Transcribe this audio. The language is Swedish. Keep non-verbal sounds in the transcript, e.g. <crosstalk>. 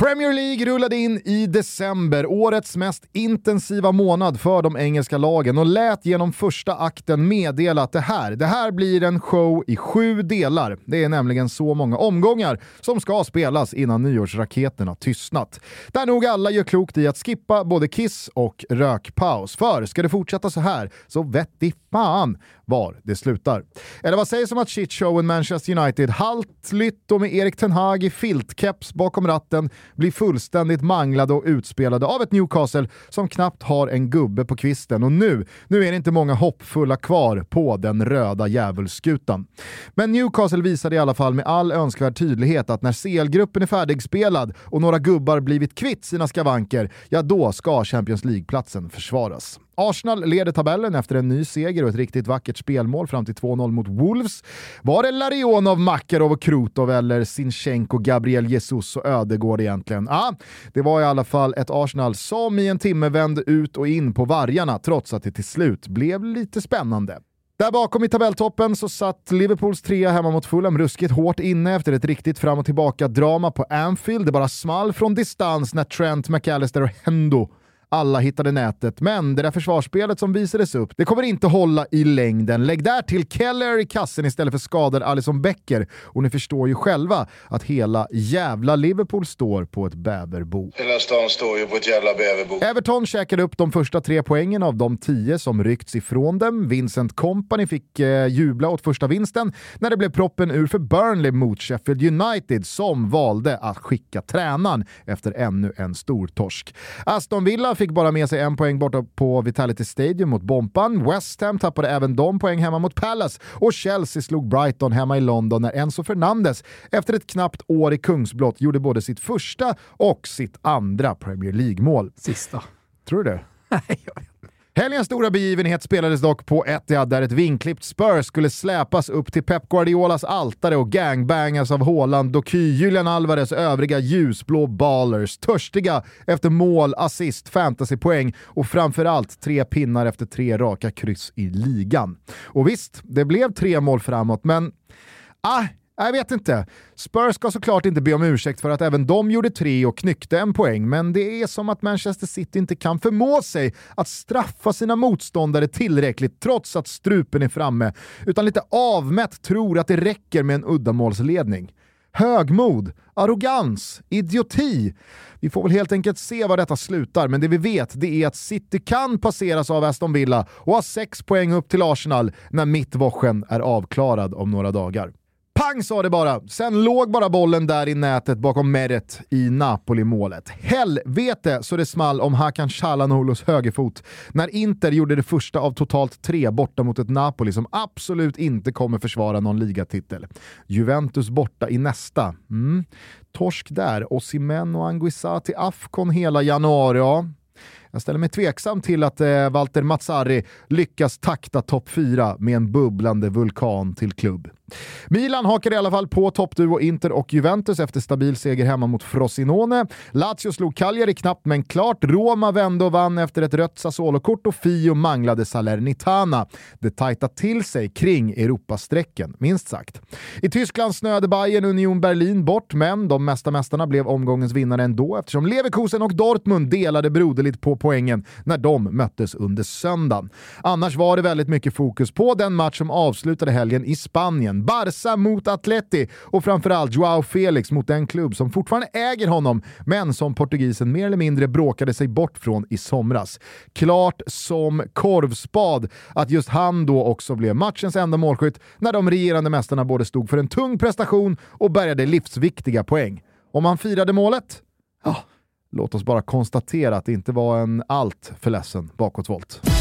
Premier League rullade in i december, årets mest intensiva månad för de engelska lagen och lät genom första akten meddela att det här, det här blir en show i sju delar. Det är nämligen så många omgångar som ska spelas innan nyårsraketerna tystnat. Där nog alla gör klokt i att skippa både kiss och rökpaus. För ska det fortsätta så här, så vet i fan var det slutar. Eller vad sägs om att shitshowen Manchester United, halt lytt och med Erik Ten Hag i filtkeps bakom ratten, blir fullständigt manglade och utspelade av ett Newcastle som knappt har en gubbe på kvisten. Och nu, nu är det inte många hoppfulla kvar på den röda djävulsskutan. Men Newcastle visade i alla fall med all önskvärd tydlighet att när CL-gruppen är färdigspelad och några gubbar blivit kvitt sina skavanker, ja då ska Champions League-platsen försvaras. Arsenal leder tabellen efter en ny seger och ett riktigt vackert spelmål fram till 2-0 mot Wolves. Var det Larionov, Makarov och Krutov eller Sinchenko, Gabriel Jesus och Ödegård egentligen? Ah, det var i alla fall ett Arsenal som i en timme vände ut och in på vargarna trots att det till slut blev lite spännande. Där bakom i tabelltoppen så satt Liverpools trea hemma mot Fulham ruskigt hårt inne efter ett riktigt fram och tillbaka-drama på Anfield. Det bara small från distans när Trent, McAllister och Hendo alla hittade nätet, men det där försvarsspelet som visades upp, det kommer inte hålla i längden. Lägg där till Keller i kassen istället för skadad Alison Becker och ni förstår ju själva att hela jävla Liverpool står på ett bäverbo. Hela stan står ju på ett jävla bäverbo. Everton käkade upp de första tre poängen av de tio som ryckts ifrån dem. Vincent Company fick eh, jubla åt första vinsten när det blev proppen ur för Burnley mot Sheffield United som valde att skicka tränaren efter ännu en stor torsk. Aston Villa fick bara med sig en poäng borta på Vitality Stadium mot Bompan. West Ham tappade även de poäng hemma mot Palace och Chelsea slog Brighton hemma i London när Enzo Fernandes efter ett knappt år i Kungsblott gjorde både sitt första och sitt andra Premier League-mål. Sista. Tror du det? <laughs> Helgens stora begivenhet spelades dock på Etihad där ett vinklippt Spurs skulle släpas upp till Pep Guardiolas altare och gangbangas av Haaland, Doky, Julian Alvarez övriga ljusblå ballers. Törstiga efter mål, assist, fantasypoäng och framförallt tre pinnar efter tre raka kryss i ligan. Och visst, det blev tre mål framåt, men Ah, jag vet inte. Spurs ska såklart inte be om ursäkt för att även de gjorde tre och knyckte en poäng, men det är som att Manchester City inte kan förmå sig att straffa sina motståndare tillräckligt trots att strupen är framme, utan lite avmätt tror att det räcker med en uddamålsledning. Högmod, arrogans, idioti. Vi får väl helt enkelt se var detta slutar, men det vi vet det är att City kan passeras av Aston Villa och ha sex poäng upp till Arsenal när mittwochen är avklarad om några dagar. Pang sa det bara, sen låg bara bollen där i nätet bakom Meret i Napoli-målet. Helvete så det small om Hakan Çalhanoğlu's högerfot när Inter gjorde det första av totalt tre borta mot ett Napoli som absolut inte kommer försvara någon ligatitel. Juventus borta i nästa. Mm. Torsk där, Osimhen och Anguissa till Afcon hela januari. Ja. Jag ställer mig tveksam till att eh, Walter Mazzari lyckas takta topp 4 med en bubblande vulkan till klubb. Milan hakade i alla fall på toppduo Inter och Juventus efter stabil seger hemma mot Frosinone. Lazio slog Cagliari knappt men klart. Roma vände och vann efter ett rött Sassuolo-kort och Fio manglade Salernitana. Det tajta till sig kring Europasträcken, minst sagt. I Tyskland snöade Bayern Union Berlin bort, men de mesta mästarna blev omgångens vinnare ändå eftersom Leverkusen och Dortmund delade broderligt på poängen när de möttes under söndagen. Annars var det väldigt mycket fokus på den match som avslutade helgen i Spanien. Barca mot Atleti och framförallt Joao Felix mot den klubb som fortfarande äger honom, men som portugisen mer eller mindre bråkade sig bort från i somras. Klart som korvspad att just han då också blev matchens enda målskytt när de regerande mästarna både stod för en tung prestation och bärgade livsviktiga poäng. Om han firade målet? Ja, låt oss bara konstatera att det inte var en allt för ledsen bakåtvolt.